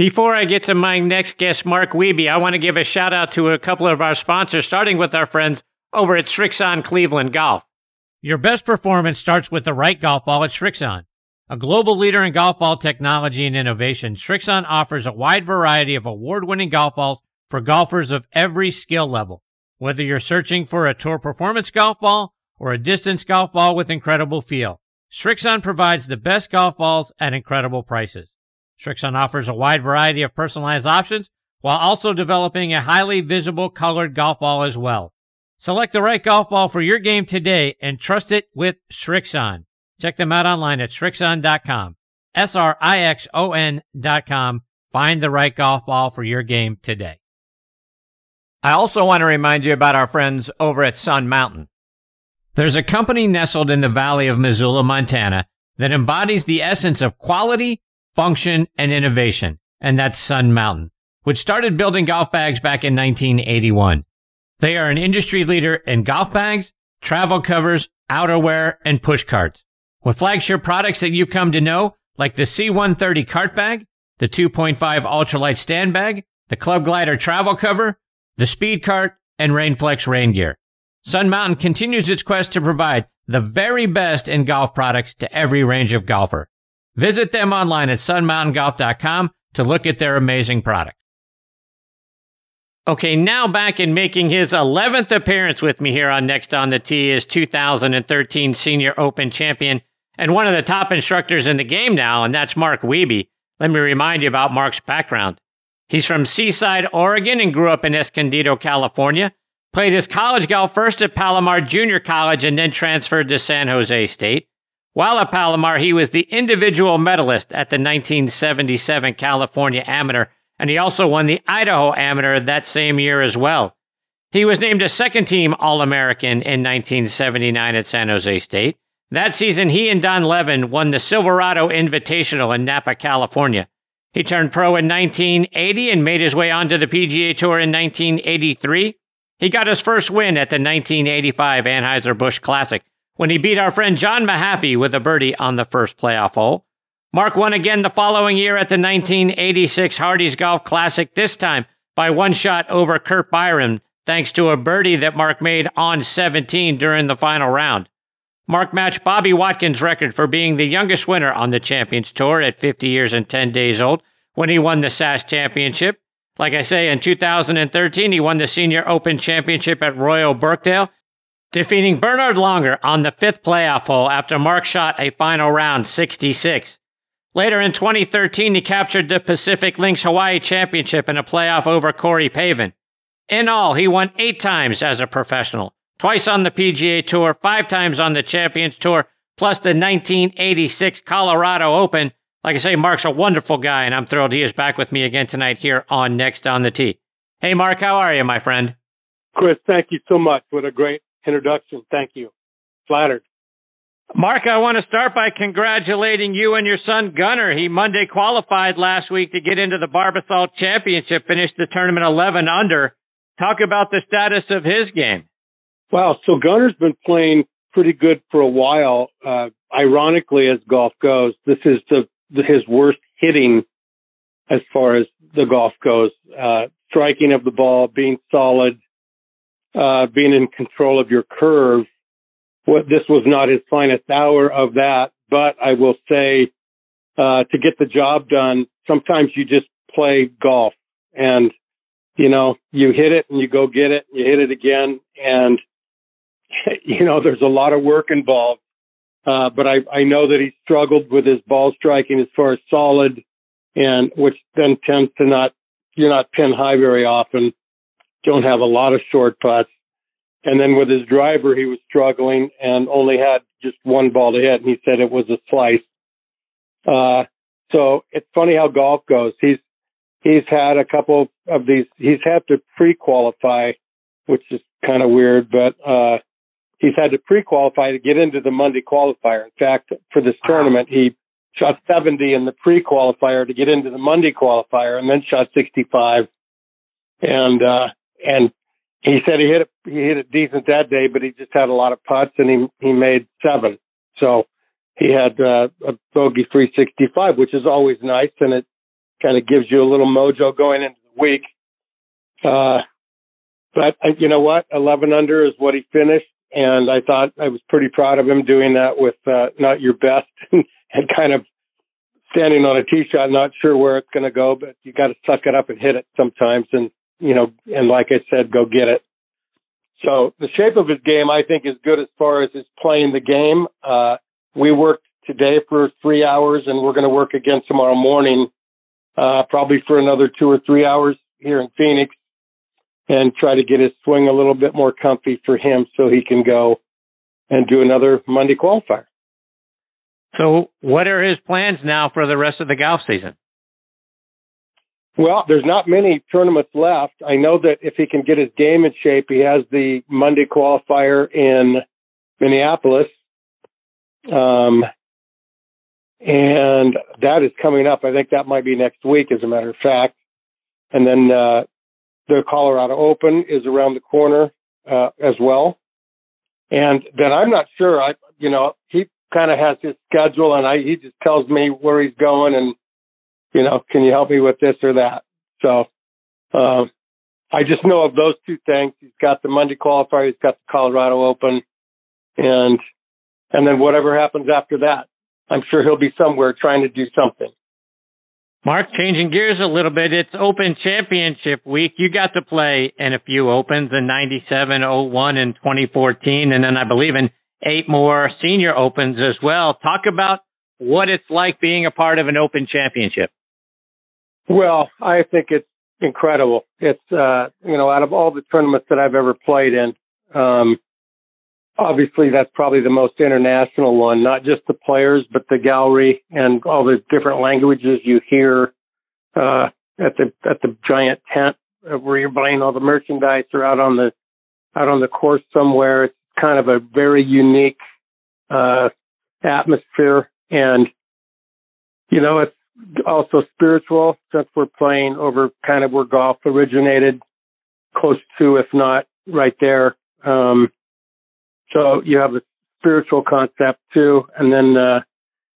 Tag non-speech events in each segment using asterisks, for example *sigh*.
Before I get to my next guest, Mark Wiebe, I want to give a shout out to a couple of our sponsors, starting with our friends over at Srixon Cleveland Golf. Your best performance starts with the right golf ball at Srixon. A global leader in golf ball technology and innovation, Srixon offers a wide variety of award winning golf balls for golfers of every skill level. Whether you're searching for a tour performance golf ball or a distance golf ball with incredible feel, Srixon provides the best golf balls at incredible prices. Srixon offers a wide variety of personalized options while also developing a highly visible colored golf ball as well. Select the right golf ball for your game today and trust it with Srixon. Check them out online at Srixon.com. S-R-I-X-O-N.com. Find the right golf ball for your game today. I also want to remind you about our friends over at Sun Mountain. There's a company nestled in the valley of Missoula, Montana that embodies the essence of quality, function, and innovation, and that's Sun Mountain, which started building golf bags back in 1981. They are an industry leader in golf bags, travel covers, outerwear, and push carts. With flagship products that you've come to know, like the C130 cart bag, the 2.5 ultralight stand bag, the Club Glider travel cover, the Speed Cart, and Rainflex rain gear. Sun Mountain continues its quest to provide the very best in golf products to every range of golfer. Visit them online at sunmountaingolf.com to look at their amazing product. Okay, now back in making his 11th appearance with me here on Next on the Tee is 2013 Senior Open champion and one of the top instructors in the game now, and that's Mark Wiebe. Let me remind you about Mark's background. He's from Seaside, Oregon, and grew up in Escondido, California. Played his college golf first at Palomar Junior College and then transferred to San Jose State. While at Palomar, he was the individual medalist at the 1977 California Amateur, and he also won the Idaho Amateur that same year as well. He was named a second team All American in 1979 at San Jose State. That season, he and Don Levin won the Silverado Invitational in Napa, California. He turned pro in 1980 and made his way onto the PGA Tour in 1983. He got his first win at the 1985 Anheuser-Busch Classic when he beat our friend John Mahaffey with a birdie on the first playoff hole. Mark won again the following year at the 1986 Hardy's Golf Classic, this time by one shot over Curt Byrum, thanks to a birdie that Mark made on 17 during the final round. Mark matched Bobby Wadkins' record for being the youngest winner on the Champions Tour at 50 years and 10 days old when he won the SAS Championship. Like I say, in 2013, he won the Senior Open Championship at Royal Birkdale defeating Bernhard Langer on the fifth playoff hole after Mark shot a final round 66. Later in 2013, he captured the Pacific Links Hawaii Championship in a playoff over Corey Pavin. In all, he won eight times as a professional, twice on the PGA Tour, five times on the Champions Tour, plus the 1986 Colorado Open. Like I say, Mark's a wonderful guy, and I'm thrilled he is back with me again tonight here on Next on the Tee. Hey, Mark, how are you, my friend? Chris, thank you so much. What a great introduction. Thank you. Flattered. Mark, I want to start by congratulating you and your son Gunnar. He Monday qualified last week to get into the Barbasol Championship, finished the tournament 11 under. Talk about the status of his game. Wow. So Gunnar's been playing pretty good for a while. Uh, ironically, as golf goes, this is the, the, his worst hitting as far as the golf goes. Uh, striking of the ball, being solid, uh, being in control of your curve. What this was not his finest hour of that, but I will say, uh, to get the job done, sometimes you just play golf and, you know, you hit it and you go get it, and you hit it again. And, *laughs* you know, there's a lot of work involved. Uh, but I, I know that he struggled with his ball striking as far as solid and which then tends to not, you're not pin high very often don't have a lot of short putts. And then with his driver, he was struggling and only had just one ball to hit. And he said it was a slice. Uh, so it's funny how golf goes. He's, he's had a couple of these, he's had to pre-qualify, which is kind of weird, but, uh, he's had to pre-qualify to get into the Monday qualifier. In fact, for this tournament, he shot 70 in the pre-qualifier to get into the Monday qualifier and then shot 65. And, uh, and he said he hit it, he hit it decent that day, but he just had a lot of putts and he, he made seven. So he had uh, a bogey 365, which is always nice. And it, kind of gives you a little mojo going into the week. Uh, but uh, you know what? 11 under is what he finished. And I thought I was pretty proud of him doing that with, uh, not your best *laughs* and kind of standing on a tee shot, not sure where it's going to go, but you got to suck it up and hit it sometimes. And, you know, and like I said, go get it. So the shape of his game, I think, is good as far as his playing the game. Uh, we worked today for three hours and we're going to work again tomorrow morning, uh, probably for another two or three hours here in Phoenix and try to get his swing a little bit more comfy for him so he can go and do another Monday qualifier. So, what are his plans now for the rest of the golf season? Well, there's not many tournaments left. I know that if he can get his game in shape, he has the Monday qualifier in Minneapolis. Um, and that is coming up. I think that might be next week, as a matter of fact. And then, uh, the Colorado Open is around the corner, uh, as well. And then I'm not sure. I, you know, he kind of has his schedule and I, he just tells me where he's going and, you know, can you help me with this or that? So, um, I just know of those two things. He's got the Monday qualifier. He's got the Colorado Open and, and then whatever happens after that, I'm sure he'll be somewhere trying to do something. Mark, changing gears a little bit, it's Open Championship week. You got to play in a few Opens in 97, 01, and 2014, and then I believe in eight more senior opens as well. Talk about what it's like being a part of an open championship. Well, I think it's incredible. It's, uh, you know, out of all the tournaments that I've ever played in, um, obviously that's probably the most international one, not just the players, but the gallery and all the different languages you hear, uh, at the, at the giant tent where you're buying all the merchandise or out on the, out on the course somewhere. It's kind of a very unique uh, atmosphere, and you know it's also spiritual since we're playing over kind of where golf originated, close to, if not right there. Um, so you have a spiritual concept too, and then uh,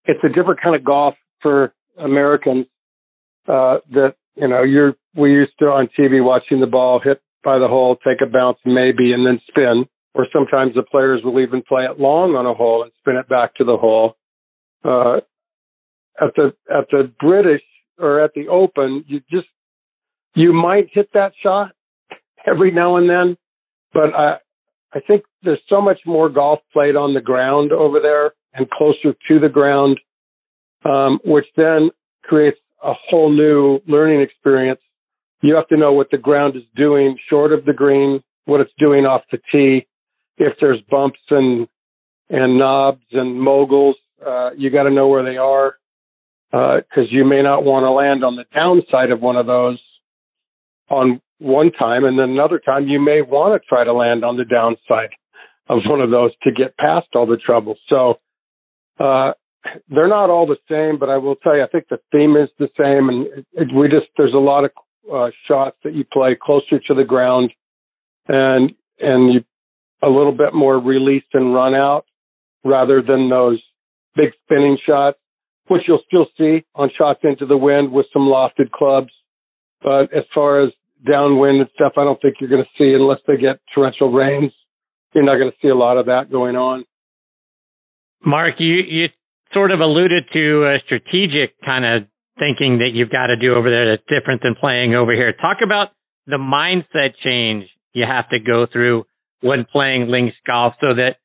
it's a different kind of golf for Americans. Uh, that you know, you're we used to on TV watching the ball hit by the hole, take a bounce maybe, and then spin or sometimes the players will even play it long on a hole and spin it back to the hole. Uh, at the at the British or at the Open, you just you might hit that shot every now and then, but I I think there's so much more golf played on the ground over there and closer to the ground, um, which then creates a whole new learning experience. You have to know what the ground is doing short of the green, what it's doing off the tee, if there's bumps and and knobs and moguls, uh, you got to know where they are because uh, you may not want to land on the downside of one of those on one time, and then another time you may want to try to land on the downside of one of those to get past all the trouble. So uh, they're not all the same, but I will tell you, I think the theme is the same, and it, it, we just there's a lot of uh, shots that you play closer to the ground, and and you a little bit more released and run out rather than those big spinning shots, which you'll still see on shots into the wind with some lofted clubs. But as far as downwind and stuff, I don't think you're going to see unless they get torrential rains. You're not going to see a lot of that going on. Mark, you, you sort of alluded to a strategic kind of thinking that you've got to do over there that's different than playing over here. Talk about the mindset change you have to go through when playing links golf so that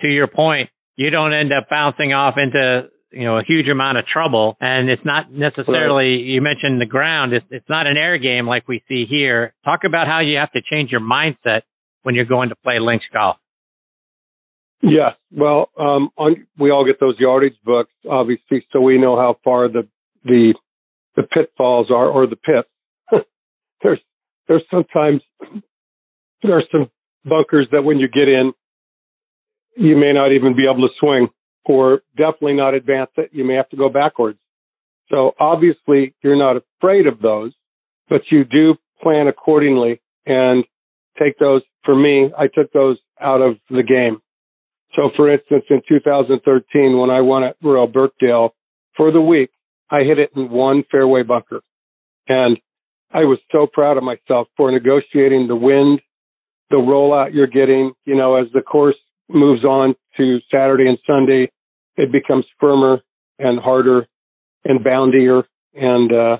to your point, you don't end up bouncing off into, you know, a huge amount of trouble. And it's not necessarily, right. you mentioned the ground. It's, it's not an air game like we see here. Talk about how you have to change your mindset when you're going to play links golf. Yeah, well, um, on, we all get those yardage books, obviously, so we know how far the the the pitfalls are or the pits. *laughs* there's there's sometimes there's some bunkers that when you get in, you may not even be able to swing or definitely not advance it. You may have to go backwards. So obviously you're not afraid of those, but you do plan accordingly and take those. For me, I took those out of the game. So for instance, in 2013, when I won at Royal Birkdale for the week, I hit it in one fairway bunker And I was so proud of myself for negotiating the wind, the rollout you're getting. You know, as the course moves on to Saturday and Sunday, it becomes firmer and harder and boundier. And, uh,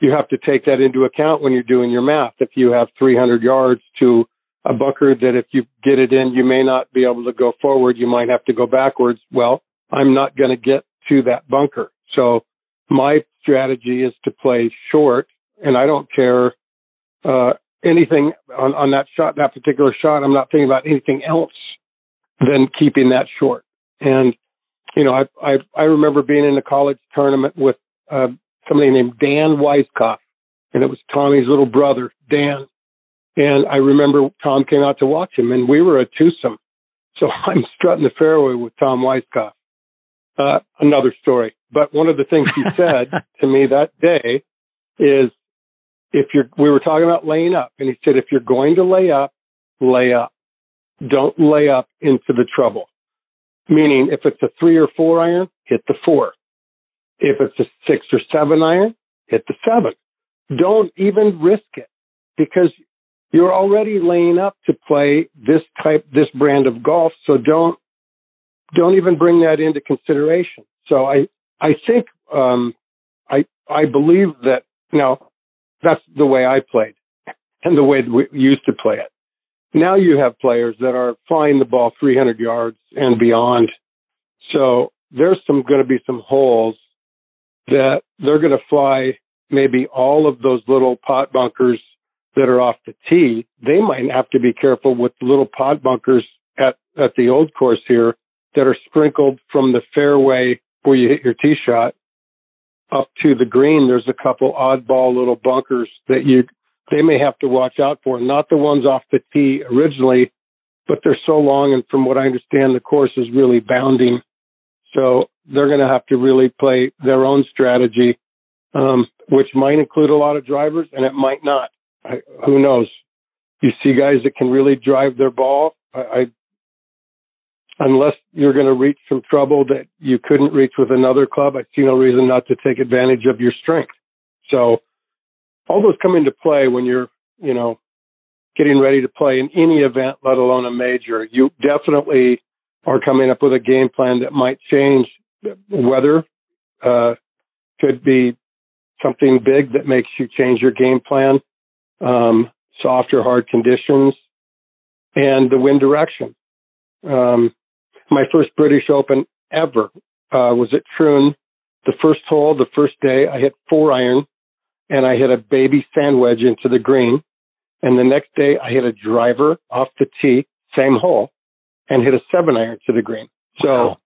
you have to take that into account when you're doing your math. If you have 300 yards to a bunker that if you get it in, you may not be able to go forward. You might have to go backwards. Well, I'm not going to get to that bunker. So my strategy is to play short and I don't care, uh, anything on, on that shot, that particular shot. I'm not thinking about anything else than keeping that short. And, you know, I, I, I remember being in a college tournament with, uh, somebody named Dan Weiskopf and it was Tommy's little brother, Dan. And I remember Tom came out to watch him and we were a twosome. So *laughs* I'm strutting the fairway with Tom Weiskopf. Uh, another story. But one of the things he *laughs* said to me that day is if you're, we were talking about laying up and he said, if you're going to lay up, lay up. Don't lay up into the trouble. Meaning if it's a three or four iron, hit the four. If it's a six or seven iron, hit the seven. Don't even risk it because you're already laying up to play this type, this brand of golf. So don't, don't even bring that into consideration. So I, I think, um, I, I believe that, you know, that's the way I played and the way we used to play it. Now you have players that are flying the ball 300 yards and beyond. So there's some going to be some holes that they're going to fly maybe all of those little pot bunkers that are off the tee, they might have to be careful with little pot bunkers at, at the old course here that are sprinkled from the fairway where you hit your tee shot up to the green. There's a couple oddball little bunkers that you, they may have to watch out for, not the ones off the tee originally, but they're so long. And from what I understand, the course is really bounding. So they're going to have to really play their own strategy, um, which might include a lot of drivers and it might not. I, who knows? You see guys that can really drive their ball. I, I unless you're going to reach some trouble that you couldn't reach with another club, I see no reason not to take advantage of your strength. So all those come into play when you're, you know, getting ready to play in any event, let alone a major. You definitely are coming up with a game plan that might change. Weather uh, could be something big that makes you change your game plan um, soft or hard conditions, and the wind direction. Um, my first British Open ever uh, was at Troon. The first hole, the first day, I hit four iron, and I hit a baby sand wedge into the green. And the next day, I hit a driver off the tee, same hole, and hit a seven iron to the green. So wow.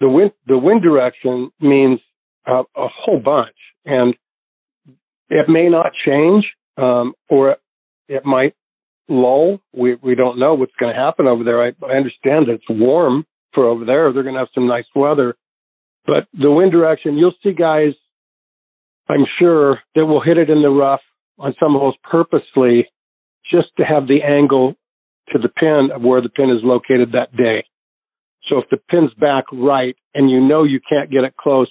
the wind the wind direction means a whole bunch, and it may not change um, or it might lull. We we don't know what's going to happen over there. I, I understand that it's warm for over there. They're going to have some nice weather, but the wind direction, you'll see guys. I'm sure that will hit it in the rough on some holes purposely, just to have the angle to the pin of where the pin is located that day. So if the pin's back right and you know you can't get it close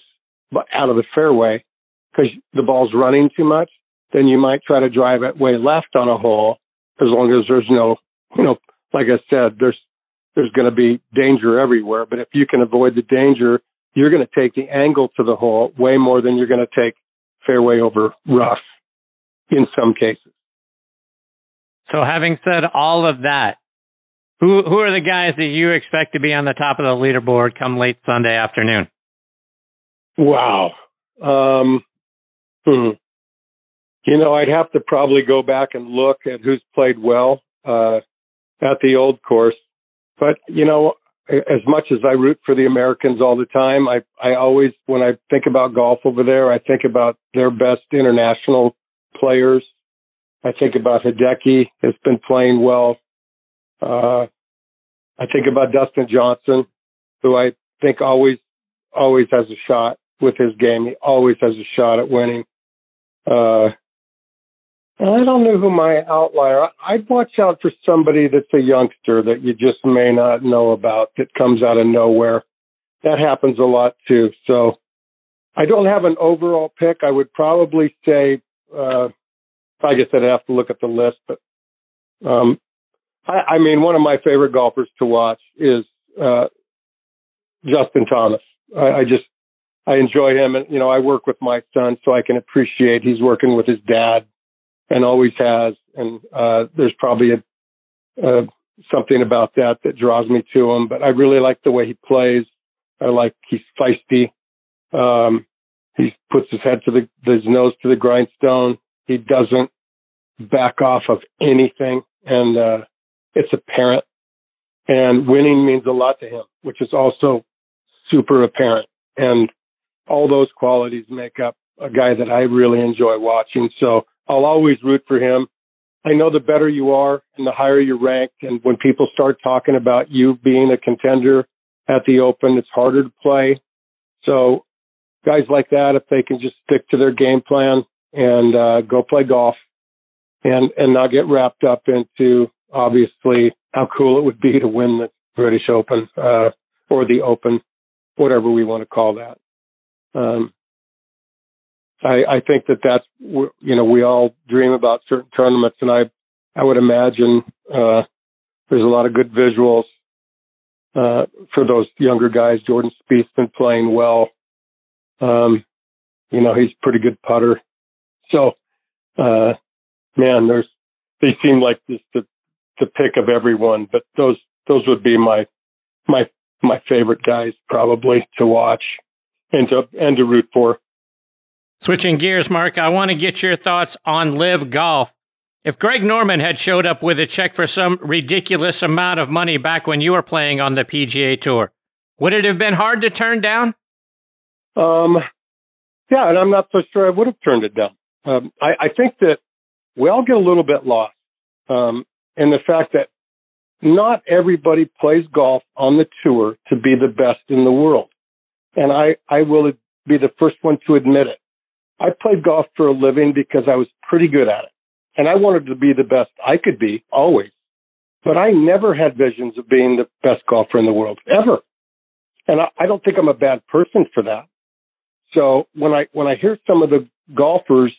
but out of the fairway because the ball's running too much, then you might try to drive it way left on a hole as long as there's no, you know, like I said, there's, there's going to be danger everywhere. But if you can avoid the danger, you're going to take the angle to the hole way more than you're going to take fairway over rough in some cases. So having said all of that, who who are the guys that you expect to be on the top of the leaderboard come late Sunday afternoon? Wow. Um, hmm. You know, I'd have to probably go back and look at who's played well uh, at the old course. But you know, as much as I root for the Americans all the time, I I always when I think about golf over there, I think about their best international players. I think about Hideki has been playing well. Uh, I think about Dustin Johnson, who I think always always has a shot with his game. He always has a shot at winning. Uh, I don't know who my outlier. I'd watch out for somebody that's a youngster that you just may not know about that comes out of nowhere. That happens a lot too. So I don't have an overall pick. I would probably say Uh, I guess I'd have to look at the list, but um, I, I mean, one of my favorite golfers to watch is uh, Justin Thomas. I, I just I enjoy him, and you know, I work with my son, so I can appreciate he's working with his dad, and always has. And uh, there's probably a, uh, something about that that draws me to him. But I really like the way he plays. I like he's feisty. Um, he puts his head to the his nose to the grindstone. He doesn't back off of anything, and uh, it's apparent. And winning means a lot to him, which is also super apparent. And all those qualities make up a guy that I really enjoy watching. So I'll always root for him. I know the better you are and the higher you rank, and when people start talking about you being a contender at the Open, it's harder to play. So guys like that, if they can just stick to their game plan and uh, go play golf and and not get wrapped up into obviously how cool it would be to win the British Open uh, or the Open, whatever we want to call that. Um, I, I think that that's you know we all dream about certain tournaments, and I I would imagine uh, there's a lot of good visuals uh, for those younger guys. Jordan Spieth's been playing well. Um, you know he's pretty good putter. So, uh, man, there's they seem like just the the pick of everyone, but those those would be my my my favorite guys probably to watch and to and to root for. Switching gears, Mark, I want to get your thoughts on LIV Golf. If Greg Norman had showed up with a check for some ridiculous amount of money back when you were playing on the PGA Tour, would it have been hard to turn down? Um, yeah, and I'm not so sure I would have turned it down. Um, I, I think that we all get a little bit lost um, in the fact that not everybody plays golf on the tour to be the best in the world. And I, I will be the first one to admit it. I played golf for a living because I was pretty good at it. And I wanted to be the best I could be always. But I never had visions of being the best golfer in the world ever. And I, I don't think I'm a bad person for that. So when I, when I hear some of the golfers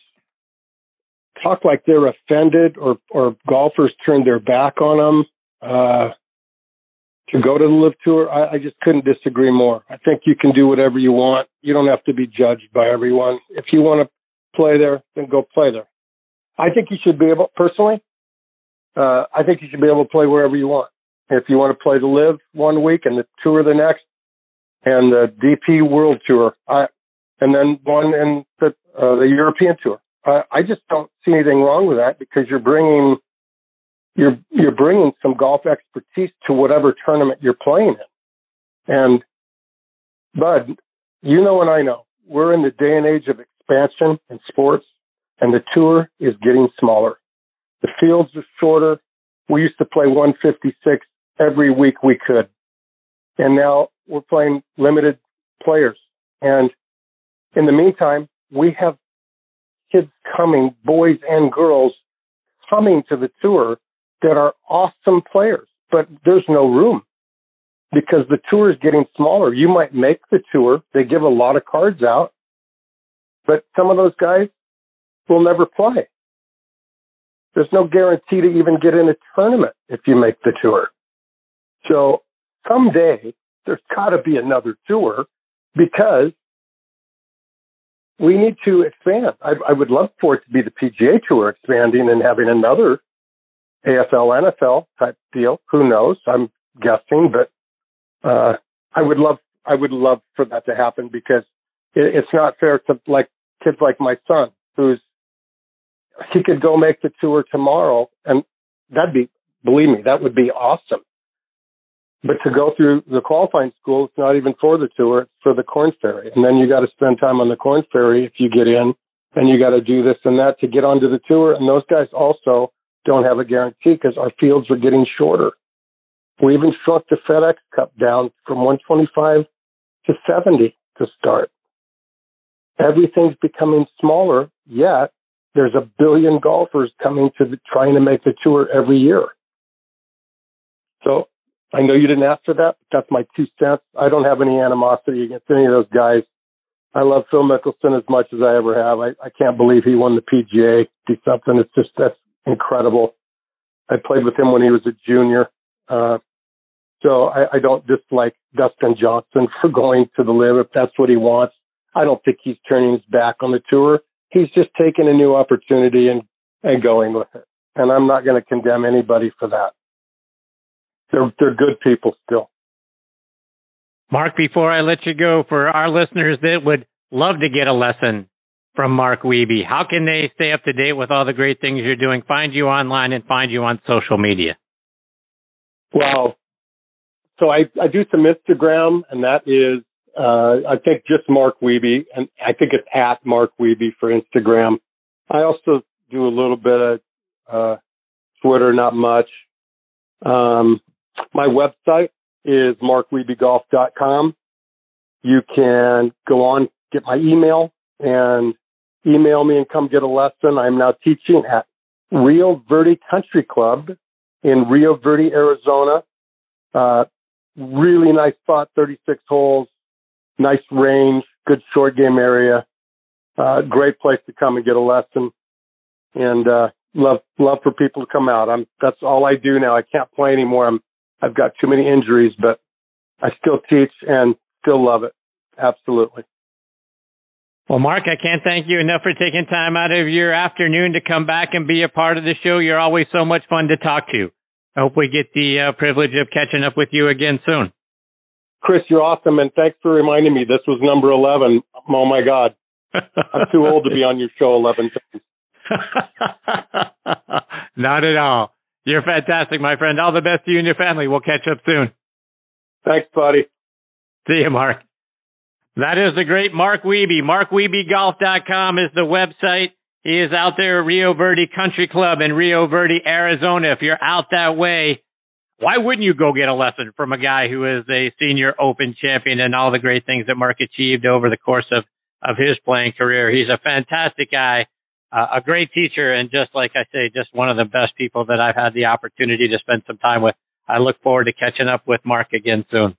talk like they're offended or, or golfers turn their back on them, uh, to go to the LIV tour, I, I just couldn't disagree more. I think you can do whatever you want. You don't have to be judged by everyone. If you want to play there, then go play there. I think you should be able, personally, uh, I think you should be able to play wherever you want. If you want to play the LIV one week and the tour the next, and the DP World Tour, I, and then one in the, uh, the European Tour. I, I just don't see anything wrong with that because you're bringing you're you're bringing some golf expertise to whatever tournament you're playing in. And Bud, you know and I know we're in the day and age of expansion in sports, and the tour is getting smaller. The fields are shorter. We used to play 156 every week we could, and now we're playing limited players. And in the meantime, we have kids coming, boys and girls, coming to the tour that are awesome players, but there's no room because the tour is getting smaller. You might make the tour. They give a lot of cards out, but some of those guys will never play. There's no guarantee to even get in a tournament if you make the tour. So someday there's got to be another tour because we need to expand. I, I would love for it to be the PGA Tour expanding and having another AFL, NFL type deal. Who knows? I'm guessing, but uh, I would love, I would love for that to happen because it, it's not fair to like kids like my son, who's he could go make the tour tomorrow, and that'd be, believe me, that would be awesome. But to go through the qualifying school, it's not even for the tour, it's for the Korn Ferry. And then you got to spend time on the Korn Ferry if you get in, and you got to do this and that to get onto the tour. And those guys also don't have a guarantee because our fields are getting shorter. We even shrunk the FedEx Cup down from 125 to 70 to start. Everything's becoming smaller, yet there's a billion golfers coming to the, trying to make the tour every year. So I know you didn't ask for that, but that's my two cents. I don't have any animosity against any of those guys I love Phil Mickelson as much as I ever have. I, I can't believe he won the PGA. Do something. It's just that's incredible. I played with him when he was a junior. Uh, so I, I don't dislike Dustin Johnson *laughs* for going to the LIV if that's what he wants. I don't think he's turning his back on the tour. He's just taking a new opportunity and, and going with it. And I'm not going to condemn anybody for that. They're, they're good people still. Mark, before I let you go, for our listeners that would love to get a lesson from Mark Wiebe, how can they stay up to date with all the great things you're doing, find you online, and find you on social media? Well, so I, I do some Instagram, and that is, uh, I think just Mark Wiebe, and I think it's at Mark Wiebe for Instagram. I also do a little bit of uh, Twitter, not much. Um, my website is markwiebegolf.com. You can go on, get my email, and email me and come get a lesson. I'm now teaching at Rio Verde Country Club in Rio Verde, Arizona. Uh, really nice spot, 36 holes, nice range, good short game area. Uh, great place to come and get a lesson. And, uh, love, love for people to come out. I'm, that's all I do now. I can't play anymore. I'm, I've got too many injuries, but I still teach and still love it. Absolutely. Well, Mark, I can't thank you enough for taking time out of your afternoon to come back and be a part of the show. You're always so much fun to talk to. I hope we get the uh, privilege of catching up with you again soon. Chris, you're awesome, and thanks for reminding me. This was number 11. Oh my God. I'm too old to be on your show 11 times. *laughs* Not at all. You're fantastic, my friend. All the best to you and your family. We'll catch up soon. Thanks, buddy. See you, Mark. That is the great Mark Wiebe. MarkWiebeGolf.com is the website. He is out there at Rio Verde Country Club in Rio Verde, Arizona. If you're out that way, why wouldn't you go get a lesson from a guy who is a senior open champion and all the great things that Mark achieved over the course of, of his playing career? He's a fantastic guy, uh, a great teacher, and just like I say, just one of the best people that I've had the opportunity to spend some time with. I look forward to catching up with Mark again soon.